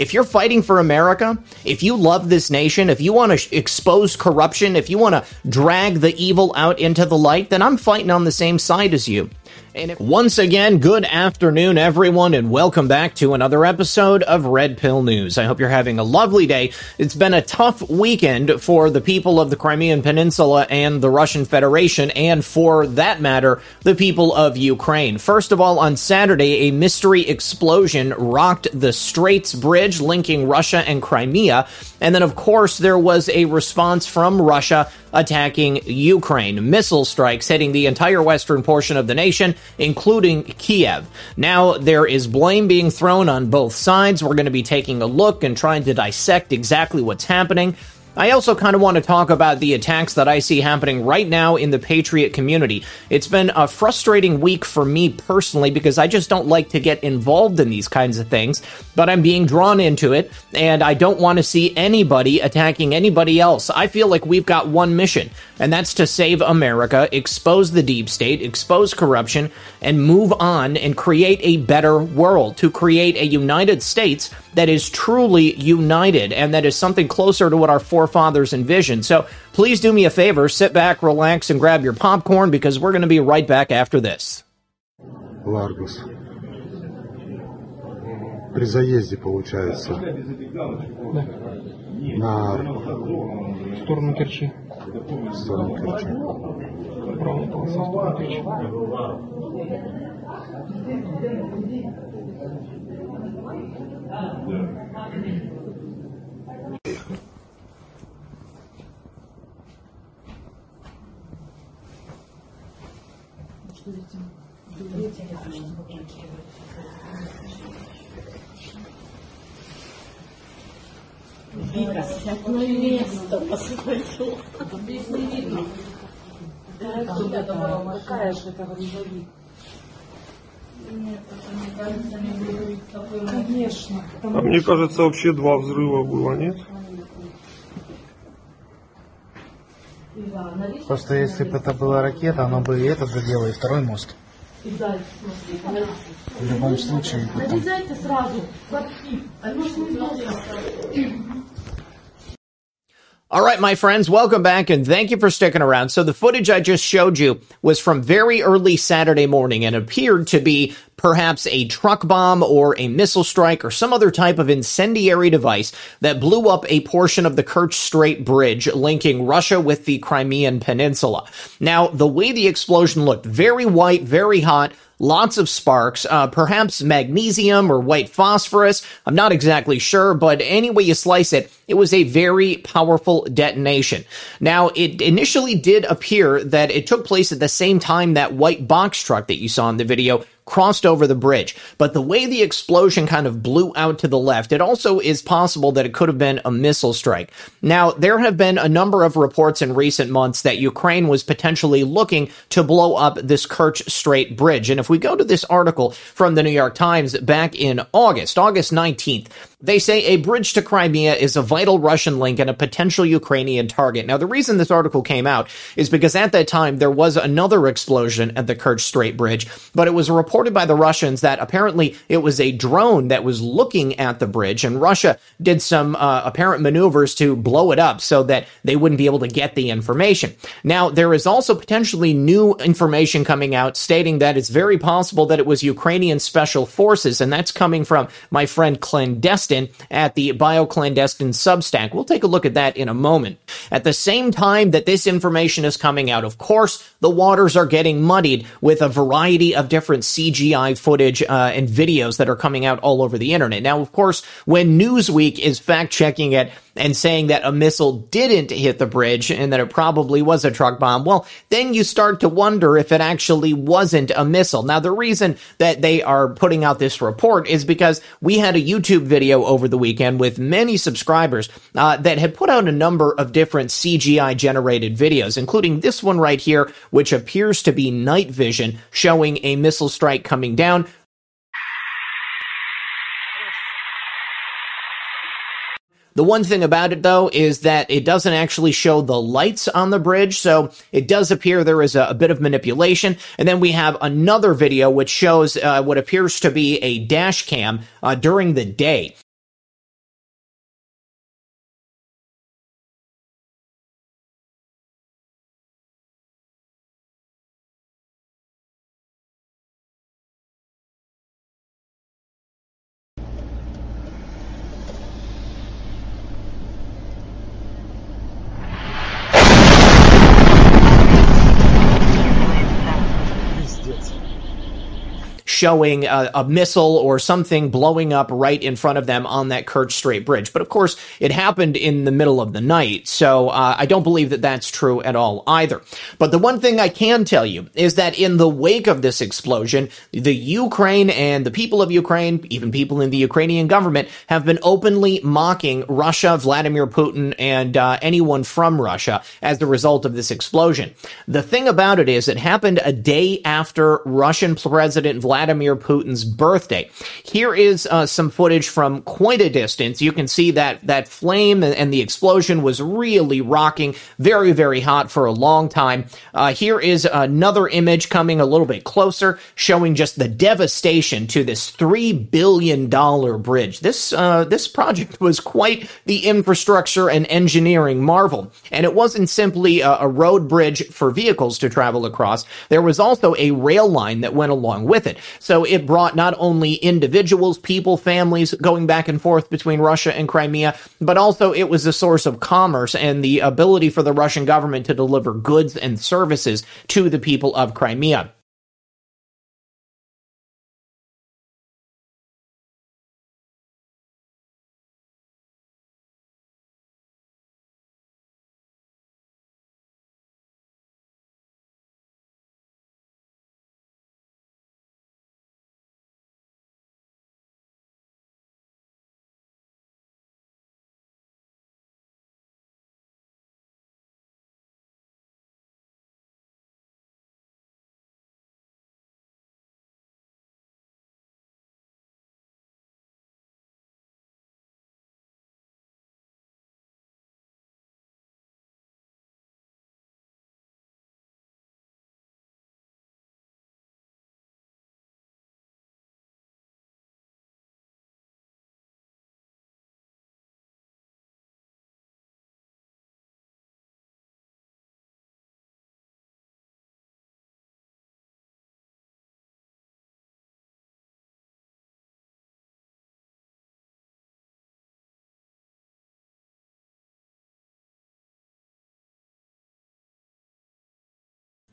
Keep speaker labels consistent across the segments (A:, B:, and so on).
A: if you're fighting for America, if you love this nation, if you want to expose corruption, if you want to drag the evil out into the light, then I'm fighting on the same side as you. Once again, good afternoon, everyone, and welcome back to another episode of Red Pill News. I hope you're having a lovely day. It's been a tough weekend for the people of the Crimean Peninsula and the Russian Federation, and for that matter, the people of Ukraine. First of all, on Saturday, a mystery explosion rocked the Straits Bridge linking Russia and Crimea. And then, of course, there was a response from Russia attacking Ukraine. Missile strikes hitting the entire western portion of the nation, including Kiev. Now, there is blame being thrown on both sides. We're going to be taking a look and trying to dissect exactly what's happening. I also kind of want to talk about the attacks that I see happening right now in the Patriot community. It's been a frustrating week for me personally because I just don't like to get involved in these kinds of things, but I'm being drawn into it and I don't want to see anybody attacking anybody else. I feel like we've got one mission, and that's to save America, expose the deep state, expose corruption, and move on and create a better world, to create a United States that is truly united and that is something closer to what our forefathers envisioned. So please do me a favor, sit back, relax, and grab your popcorn because we're going to be right back after this.
B: Ларгус. При заезде, получается. На
C: В сторону Керчи.
B: сторону Керчи.
C: Правая полоса в сторону Керчи.
D: Вика, сядь на место, посмотрю. Какая же это визави? Конечно.
C: А мне кажется, вообще два взрыва было, нет?
E: Просто если бы это была ракета, она бы и этот задела, и второй мост.
D: И дальше смотри.
E: В любом случае, там
D: Нарезайте сразу в архив. Алёша, не надо.
A: All right, my friends, welcome back and thank you for sticking around. So the footage I just showed you was from very early Saturday morning and appeared to be perhaps a truck bomb or a missile strike or some other type of incendiary device that blew up a portion of the Kerch Strait Bridge linking Russia with the Crimean Peninsula. Now, the way the explosion looked, very white, very hot, lots of sparks, uh, perhaps magnesium or white phosphorus. I'm not exactly sure, but any way you slice it, it was a very powerful detonation. Now, it initially did appear that it took place at the same time that white box truck that you saw in the video crossed over the bridge. But the way the explosion kind of blew out to the left, it also is possible that it could have been a missile strike. Now, there have been a number of reports in recent months that Ukraine was potentially looking to blow up this Kerch Strait Bridge. And if we go to this article from the New York Times back in August, August 19th, they say a bridge to Crimea is a vital Russian link and a potential Ukrainian target. Now, the reason this article came out is because at that time there was another explosion at the Kerch Strait Bridge, but it was reported by the Russians that apparently it was a drone that was looking at the bridge, and Russia did some uh, apparent maneuvers to blow it up so that they wouldn't be able to get the information. Now, there is also potentially new information coming out stating that it's very possible that it was Ukrainian special forces, and that's coming from my friend At the BioClandestine Substack. We'll take a look at that in a moment. At the same time that this information is coming out, of course, the waters are getting muddied with a variety of different CGI footage uh, and videos that are coming out all over the internet. Now, of course, when Newsweek is fact checking it, and saying that a missile didn't hit the bridge and that it probably was a truck bomb, well, then you start to wonder if it actually wasn't a missile. Now, the reason that they are putting out this report is because we had a YouTube video over the weekend with many subscribers uh, that had put out a number of different CGI generated videos, including this one right here, which appears to be night vision showing a missile strike coming down. The one thing about it though is that it doesn't actually show the lights on the bridge, so it does appear there is a, a bit of manipulation. And then we have another video which shows uh, what appears to be a dash cam uh, during the day. Showing a, a missile or something blowing up right in front of them on that Kerch Strait Bridge. But of course, it happened in the middle of the night, so uh, I don't believe that that's true at all either. But the one thing I can tell you is that in the wake of this explosion, the Ukraine and the people of Ukraine, even people in the Ukrainian government, have been openly mocking Russia, Vladimir Putin, and uh, anyone from Russia as a result of this explosion. The thing about it is, it happened a day after Russian President Vladimir Putin's birthday. Here is uh, some footage from quite a distance. You can see that that flame and the explosion was really rocking, very very hot for a long time. Uh, here is another image coming a little bit closer, showing just the devastation to this three billion dollar bridge. This uh, this project was quite the infrastructure and engineering marvel, and it wasn't simply a, a road bridge for vehicles to travel across. There was also a rail line that went along with it. So it brought not only individuals, people, families going back and forth between Russia and Crimea, but also it was a source of commerce and the ability for the Russian government to deliver goods and services to the people of Crimea.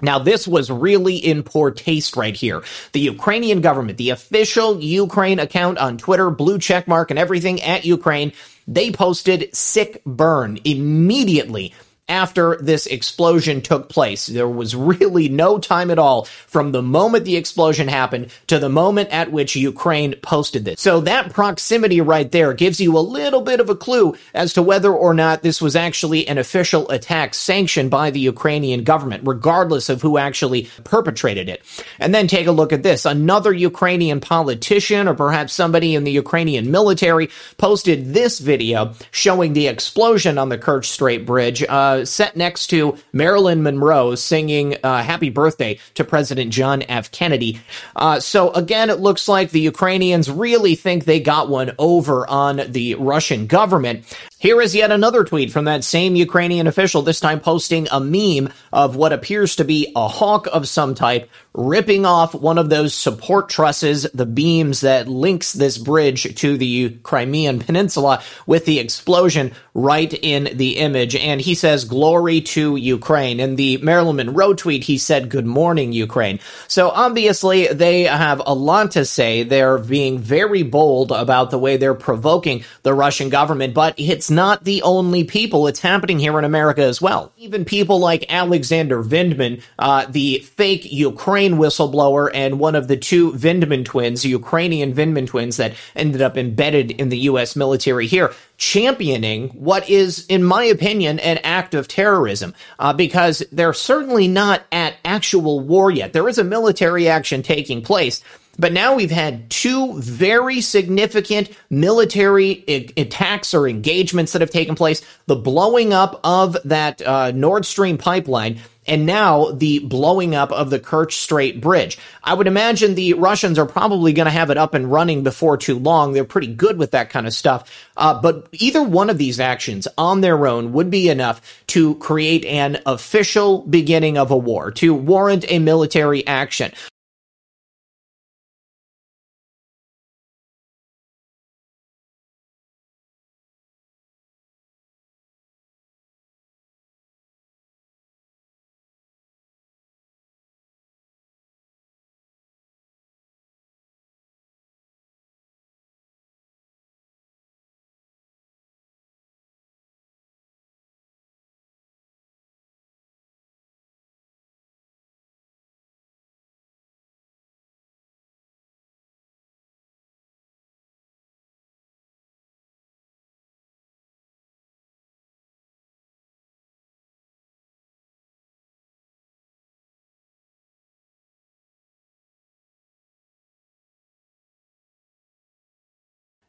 A: Now, this was really in poor taste right here. The Ukrainian government, the official Ukraine account on Twitter, blue checkmark and everything at Ukraine, they posted sick burn immediately after this explosion took place. There was really no time at all from the moment the explosion happened to the moment at which Ukraine posted this. So that proximity right there gives you a little bit of a clue as to whether or not this was actually an official attack sanctioned by the Ukrainian government, regardless of who actually perpetrated it. And then take a look at this. Another Ukrainian politician or perhaps somebody in the Ukrainian military posted this video showing the explosion on the Kerch Strait Bridge. Uh, set next to Marilyn Monroe singing uh, Happy Birthday to President John F. Kennedy. Uh, so again, it looks like the Ukrainians really think they got one over on the Russian government. Here is yet another tweet from that same Ukrainian official, this time posting a meme of what appears to be a hawk of some type ripping off one of those support trusses, the beams that links this bridge to the Crimean Peninsula with the explosion right in the image. And he says, glory to Ukraine. In the Marilyn Monroe tweet, he said, good morning, Ukraine. So obviously they have a lot to say. They're being very bold about the way they're provoking the Russian government, but it's it's not the only people. It's happening here in America as well. Even people like Alexander Vindman, uh, the fake Ukraine whistleblower, and one of the two Vindman twins, Ukrainian Vindman twins that ended up embedded in the U.S. military here, championing what is, in my opinion, an act of terrorism, uh, because they're certainly not at actual war yet. There is a military action taking place. But now we've had two very significant military I- attacks or engagements that have taken place. The blowing up of that uh, Nord Stream pipeline and now the blowing up of the Kerch Strait Bridge. I would imagine the Russians are probably going to have it up and running before too long. They're pretty good with that kind of stuff. Uh, but either one of these actions on their own would be enough to create an official beginning of a war, to warrant a military action.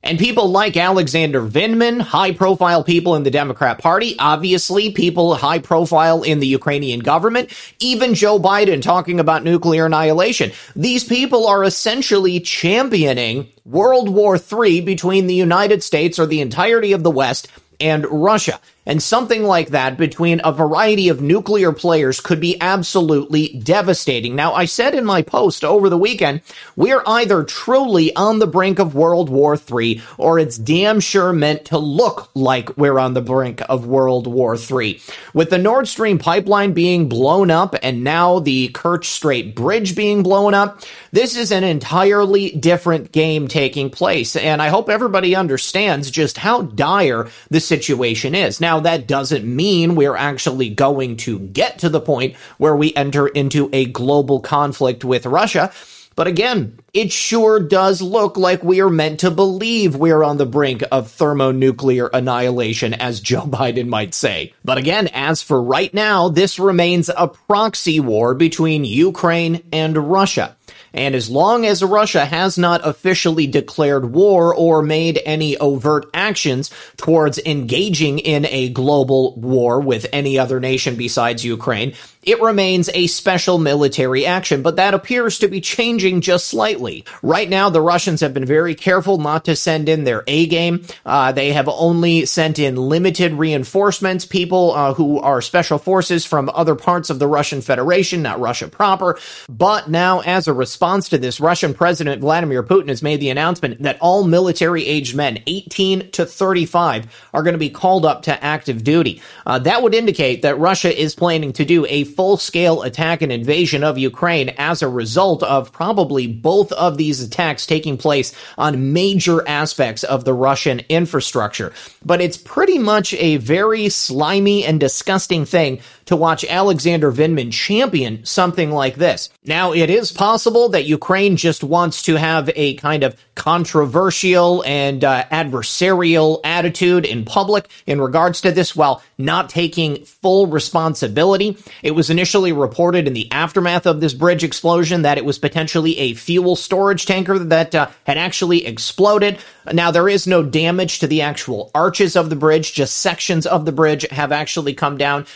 A: And people like Alexander Vindman, high profile people in the Democrat Party, obviously people high profile in the Ukrainian government, even Joe Biden talking about nuclear annihilation. These people are essentially championing World War III between the United States or the entirety of the West and Russia. And something like that between a variety of nuclear players could be absolutely devastating. Now, I said in my post over the weekend, we're either truly on the brink of World War III or it's damn sure meant to look like we're on the brink of World War III. With the Nord Stream pipeline being blown up and now the Kerch Strait Bridge being blown up, this is an entirely different game taking place. And I hope everybody understands just how dire the situation is. Now, that doesn't mean we're actually going to get to the point where we enter into a global conflict with Russia. But again, it sure does look like we are meant to believe we're on the brink of thermonuclear annihilation, as Joe Biden might say. But again, as for right now, this remains a proxy war between Ukraine and Russia. And as long as Russia has not officially declared war or made any overt actions towards engaging in a global war with any other nation besides Ukraine, it remains a special military action, but that appears to be changing just slightly. Right now, the Russians have been very careful not to send in their A game. Uh, they have only sent in limited reinforcements, people uh, who are special forces from other parts of the Russian Federation, not Russia proper. But now, as a response to this, Russian President Vladimir Putin has made the announcement that all military aged men, 18 to 35, are going to be called up to active duty. Uh, that would indicate that Russia is planning to do a full scale attack and invasion of Ukraine as a result of probably both of these attacks taking place on major aspects of the Russian infrastructure. But it's pretty much a very slimy and disgusting thing to watch Alexander Vindman champion something like this. Now, it is possible that Ukraine just wants to have a kind of controversial and uh, adversarial attitude in public in regards to this while not taking full responsibility. It was initially reported in the aftermath of this bridge explosion that it was potentially a fuel storage tanker that uh, had actually exploded. Now, there is no damage to the actual arches of the bridge, just sections of the bridge have actually come down.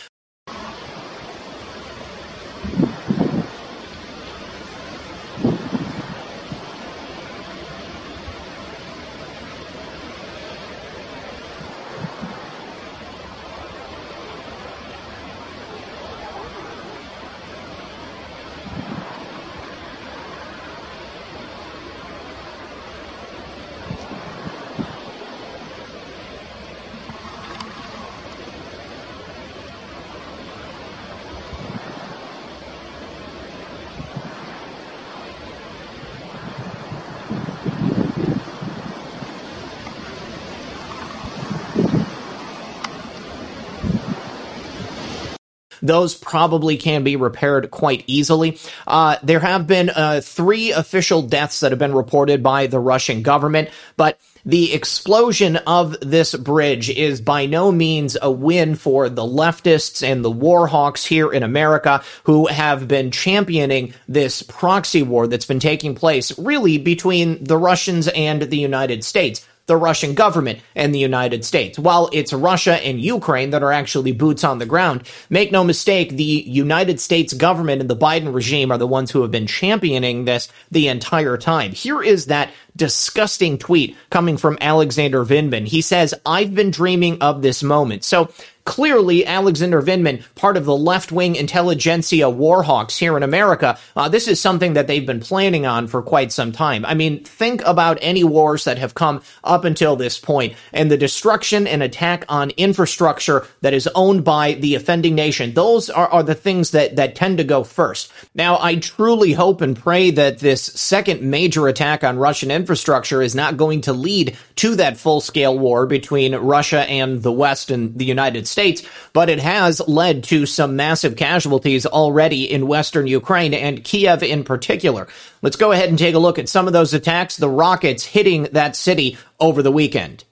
A: Those probably can be repaired quite easily. Uh, there have been uh, three official deaths that have been reported by the Russian government, but the explosion of this bridge is by no means a win for the leftists and the war hawks here in America who have been championing this proxy war that's been taking place really between the Russians and the United States the Russian government and the United States. While it's Russia and Ukraine that are actually boots on the ground, make no mistake, the United States government and the Biden regime are the ones who have been championing this the entire time. Here is that disgusting tweet coming from Alexander Vindman. He says, I've been dreaming of this moment. So Clearly, Alexander Vindman, part of the left wing intelligentsia warhawks here in America, uh, this is something that they've been planning on for quite some time. I mean, think about any wars that have come up until this point and the destruction and attack on infrastructure that is owned by the offending nation. Those are, are the things that, that tend to go first. Now, I truly hope and pray that this second major attack on Russian infrastructure is not going to lead to that full scale war between Russia and the West and the United. States, but it has led to some massive casualties already in western Ukraine and Kiev in particular. Let's go ahead and take a look at some of those attacks, the rockets hitting that city over the weekend.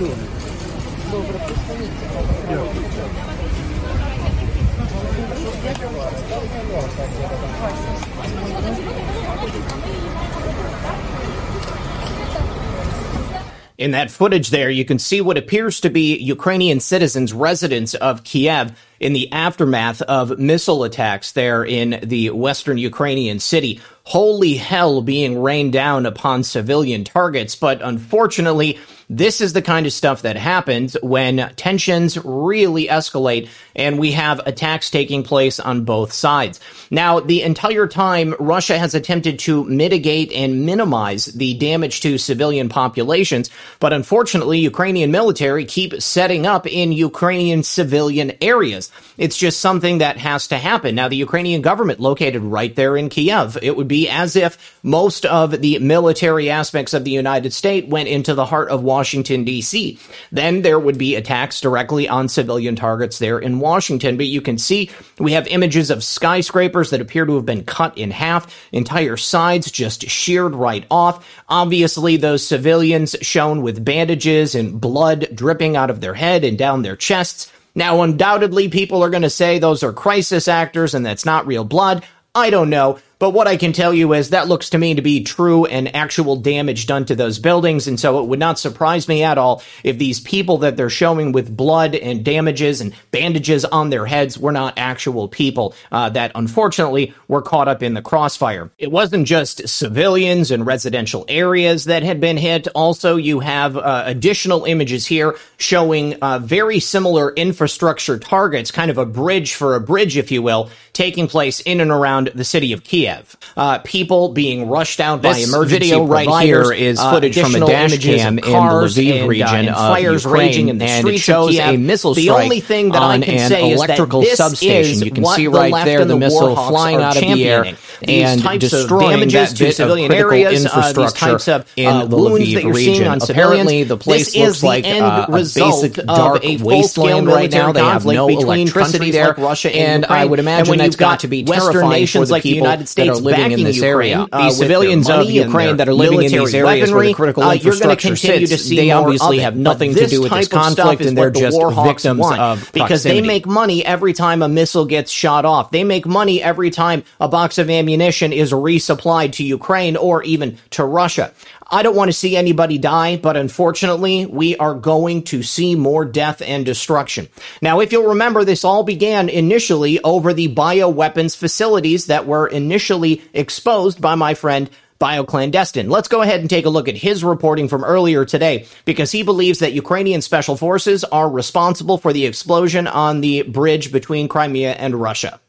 A: In that footage there, you can see what appears to be Ukrainian citizens, residents of Kiev, in the aftermath of missile attacks there in the western Ukrainian city. Holy hell being rained down upon civilian targets. But unfortunately, this is the kind of stuff that happens when tensions really escalate and we have attacks taking place on both sides. Now, the entire time, Russia has attempted to mitigate and minimize the damage to civilian populations, but unfortunately, Ukrainian military keep setting up in Ukrainian civilian areas. It's just something that has to happen. Now, the Ukrainian government located right there in Kiev. It would be as if most of the military aspects of the United States went into the heart of Washington, D.C. Then there would be attacks directly on civilian targets there in Washington. But you can see we have images of skyscrapers that appear to have been cut in half, entire sides just sheared right off. Obviously, those civilians shown with bandages and blood dripping out of their head and down their chests. Now, undoubtedly, people are going to say those are crisis actors and that's not real blood. I don't know. But what I can tell you is that looks to me to be true and actual damage done to those buildings. And so it would not surprise me at all if these people that they're showing with blood and damages and bandages on their heads were not actual people uh, that unfortunately were caught up in the crossfire. It wasn't just civilians and residential areas that had been hit. Also, you have uh, additional images here showing uh, very similar infrastructure targets, kind of a bridge for a bridge, if you will, taking place in and around the city of Kiev. Uh, people being rushed out by
F: This
A: emergency
F: video right here is
A: uh,
F: footage from a dash cam in the Lviv
A: and, uh,
F: region
A: and
F: of
A: fires
F: Ukraine,
A: raging in the
F: and it
A: streets
F: shows
A: of Kiev.
F: a missile
A: the
F: strike
A: only thing that I
F: on
A: can
F: an
A: say
F: electrical
A: is that this
F: substation.
A: is
F: You can see right there the missile flying out of the air.
A: These
F: and
A: types of
F: destroying
A: damages
F: that
A: to civilian areas, uh, these types of
F: in
A: uh,
F: the
A: wounds that you're
F: region.
A: seeing on
F: Apparently,
A: civilians.
F: the place
A: this
F: looks
A: is the
F: like
A: end
F: uh, a
A: result
F: basic
A: of
F: dark
A: a full-scale
F: wasteland right now. They have no
A: between
F: electricity there,
A: like Russia and,
F: and I would imagine that's
A: you've
F: got to be
A: Western
F: terrifying
A: nations
F: for the
A: like the
F: people
A: United
F: that are
A: States
F: living in this
A: Ukraine,
F: area.
A: uh,
F: The civilians of Ukraine that are living in these areas where the critical
A: uh,
F: infrastructure sits, they obviously
A: of
F: have nothing to do with this
A: of
F: conflict, and they're just victims of
A: because they make money every time a missile gets shot off. They make money every time a box of ammunition is resupplied to Ukraine or even to Russia. I don't want to see anybody die, but unfortunately, we are going to see more death and destruction. Now, if you'll remember, this all began initially over the bioweapons facilities that were initially exposed by my friend BioClandestine. Let's go ahead and take a look at his reporting from earlier today because he believes that Ukrainian special forces are responsible for the explosion on the bridge between Crimea and Russia.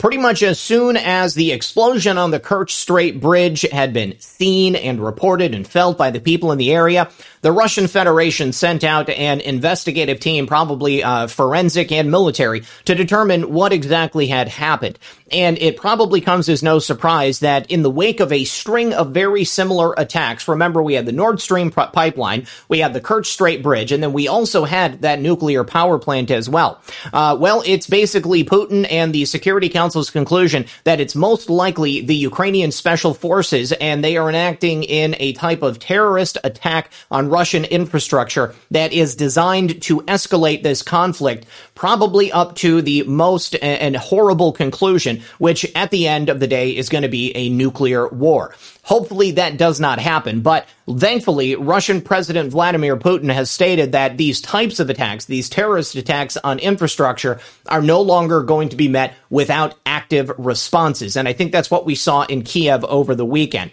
A: Pretty much as soon as the explosion on the Kerch Strait Bridge had been seen and reported and felt by the people in the area, the Russian Federation sent out an investigative team, probably uh, forensic and military, to determine what exactly had happened. And it probably comes as no surprise that in the wake of a string of very similar attacks, remember we had the Nord Stream p- pipeline, we had the Kerch Strait Bridge, and then we also had that nuclear power plant as well. Uh, well, it's basically Putin and the Security Council's conclusion that it's most likely the Ukrainian special forces, and they are enacting in a type of terrorist attack on Russian infrastructure that is designed to escalate this conflict, probably up to the most and horrible conclusion, which at the end of the day is going to be a nuclear war. Hopefully that does not happen, but thankfully Russian President Vladimir Putin has stated that these types of attacks, these terrorist attacks on infrastructure are no longer going to be met without active responses. And I think that's what we saw in Kiev over the weekend.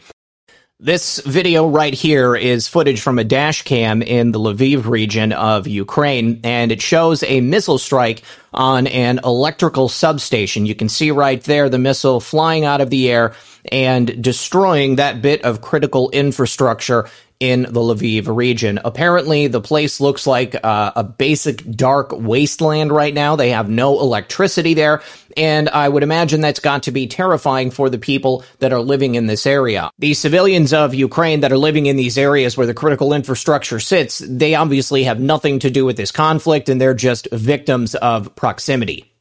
A: This video right here is footage from a dash cam in the Lviv region of Ukraine, and it shows a missile strike on an electrical substation. You can see right there the missile flying out of the air and destroying that bit of critical infrastructure in the Lviv region. Apparently, the place looks like uh, a basic dark wasteland right now. They have no electricity there, and I would imagine that's got to be terrifying for the people that are living in this area. The civilians of Ukraine that are living in these areas where the critical infrastructure sits, they obviously have nothing to do with this conflict, and they're just victims of proximity.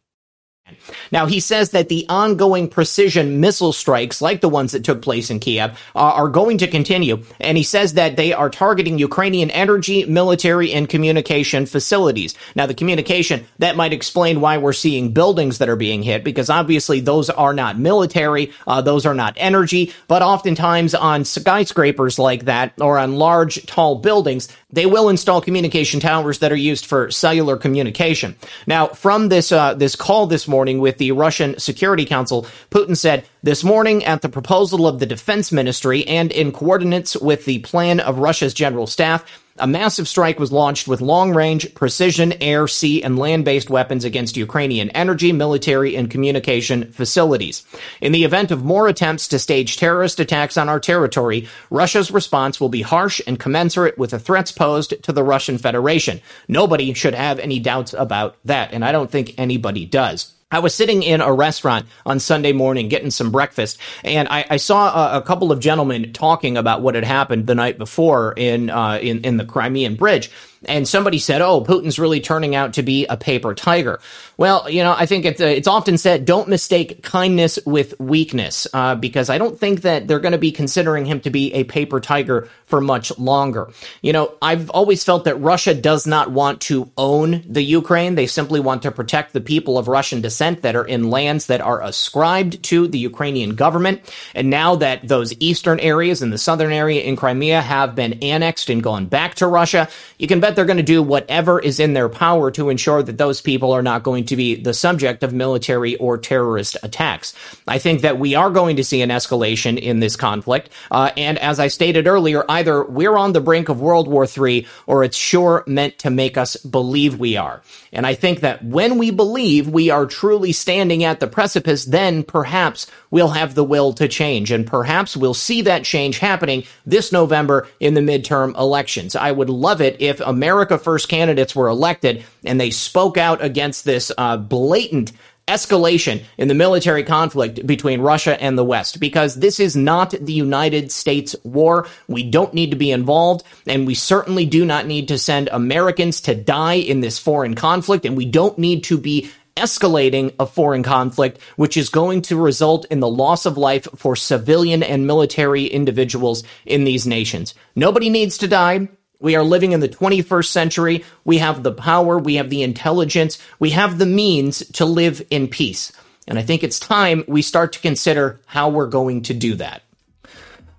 A: Now, he says that the ongoing precision missile strikes, like the ones that took place in Kiev, are going to continue. And he says that they are targeting Ukrainian energy, military, and communication facilities. Now, the communication, that might explain why we're seeing buildings that are being hit, because obviously those are not military, uh, those are not energy, but oftentimes on skyscrapers like that, or on large, tall buildings, they will install communication towers that are used for cellular communication. Now, from this uh, this call this morning with the Russian Security Council, Putin said this morning at the proposal of the Defense Ministry and in coordinates with the plan of Russia's general staff. A massive strike was launched with long range, precision, air, sea, and land based weapons against Ukrainian energy, military, and communication facilities. In the event of more attempts to stage terrorist attacks on our territory, Russia's response will be harsh and commensurate with the threats posed to the Russian Federation. Nobody should have any doubts about that, and I don't think anybody does. I was sitting in a restaurant on Sunday morning getting some breakfast, and I, I saw a, a, couple of gentlemen talking about what had happened the night before in uh, in, in the Crimean Bridge and somebody said, "Oh, Putin's really turning out to be a paper tiger." Well, you know, I think it's uh, it's often said, "Don't mistake kindness with weakness," uh, because I don't think that they're going to be considering him to be a paper tiger for much longer. You know, I've always felt that Russia does not want to own the Ukraine; they simply want to protect the people of Russian descent that are in lands that are ascribed to the Ukrainian government. And now that those eastern areas and the southern area in Crimea have been annexed and gone back to Russia, you can bet they're going to do whatever is in their power to ensure that those people are not going to be the subject of military or terrorist attacks. I think that we are going to see an escalation in this conflict. Uh, and as I stated earlier, either we're on the brink of World War III or it's sure meant to make us believe we are. And I think that when we believe we are truly standing at the precipice, then perhaps we'll have the will to change. And perhaps we'll see that change happening this November in the midterm elections. I would love it if America First candidates were elected and they spoke out against this uh, blatant escalation in the military conflict between Russia and the West because this is not the United States war. We don't need to be involved, and we certainly do not need to send Americans to die in this foreign conflict, and we don't need to be escalating a foreign conflict, which is going to result in the loss of life for civilian and military individuals in these nations. Nobody needs to die. We are living in the 21st century. We have the power, we have the intelligence, we have the means to live in peace. And I think it's time we start to consider how we're going to do that.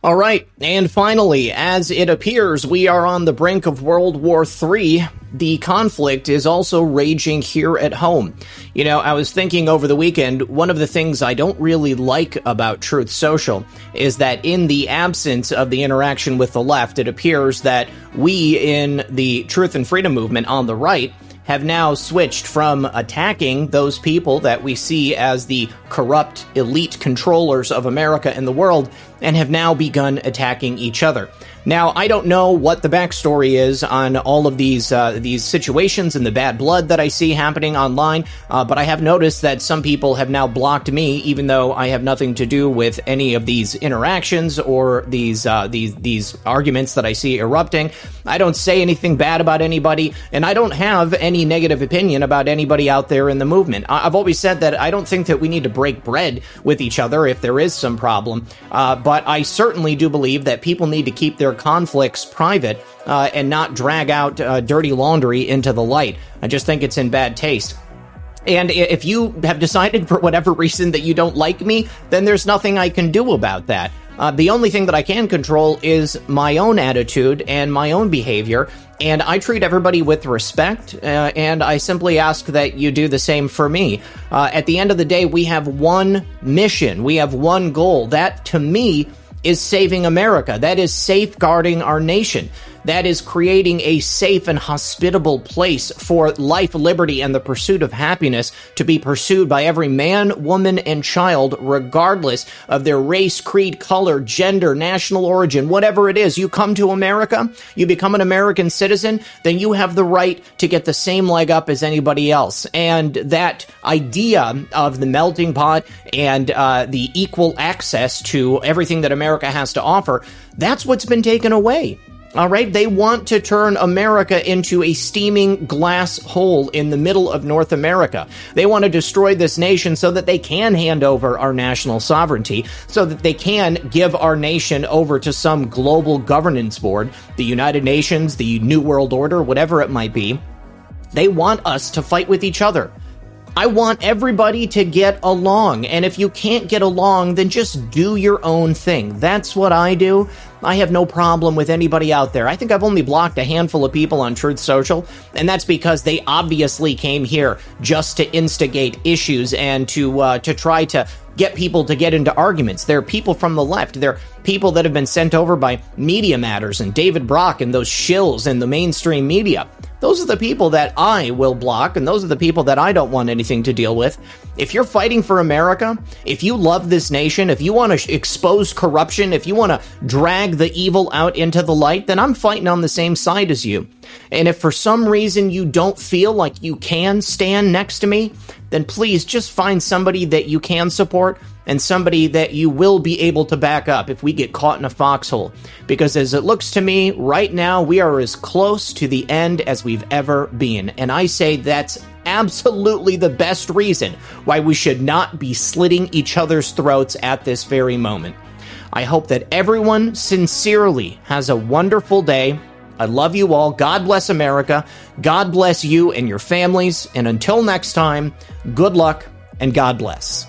A: All right, and finally, as it appears we are on the brink of World War III, the conflict is also raging here at home. You know, I was thinking over the weekend, one of the things I don't really like about Truth Social is that in the absence of the interaction with the left, it appears that we in the Truth and Freedom movement on the right have now switched from attacking those people that we see as the corrupt elite controllers of America and the world and have now begun attacking each other. Now, I don't know what the backstory is on all of these uh, these situations and the bad blood that I see happening online, uh, but I have noticed that some people have now blocked me, even though I have nothing to do with any of these interactions or these uh, these these arguments that I see erupting. I don't say anything bad about anybody, and I don't have any negative opinion about anybody out there in the movement. I- have always said that I don't think that we need to break bread with each other if there is some problem, uh, but I certainly do believe that people need to keep their conflicts private uh, and not drag out uh, dirty laundry into the light. I just think it's in bad taste. And if you have decided for whatever reason that you don't like me, then there's nothing I can do about that. Uh, the only thing that I can control is my own attitude and my own behavior. And I treat everybody with respect, uh, and I simply ask that you do the same for me. Uh, at the end of the day, we have one mission, we have one goal. That, to me, is saving America. That is safeguarding our nation that is creating a safe and hospitable place for life, liberty, and the pursuit of happiness to be pursued by every man, woman, and child, regardless of their race, creed, color, gender, national origin, whatever it is. You come to America, you become an American citizen, then you have the right to get the same leg up as anybody else. And that idea of the melting pot and uh, the equal access to everything that America has to offer, that's what's been taken away. All right, they want to turn America into a steaming glass hole in the middle of North America. They want to destroy this nation so that they can hand over our national sovereignty, so that they can give our nation over to some global governance board, the United Nations, the New World Order, whatever it might be. They want us to fight with each other. I want everybody to get along. And if you can't get along, then just do your own thing. That's what I do. I have no problem with anybody out there. I think I've only blocked a handful of people on Truth Social, and that's because they obviously came here just to instigate issues and to uh, to try to get people to get into arguments. They're people from the left. They're people that have been sent over by Media Matters and David Brock and those shills in the mainstream media. Those are the people that I will block, and those are the people that I don't want anything to deal with. If you're fighting for America, if you love this nation, if you want to sh- expose corruption, if you want to drag the evil out into the light, then I'm fighting on the same side as you. And if for some reason you don't feel like you can stand next to me, then please just find somebody that you can support and somebody that you will be able to back up if we get caught in a foxhole. Because as it looks to me, right now we are as close to the end as we've ever been. And I say that's absolutely the best reason why we should not be slitting each other's throats at this very moment. I hope that everyone sincerely has a wonderful day. I love you all. God bless America. God bless you and your families. And until next time, good luck and God bless.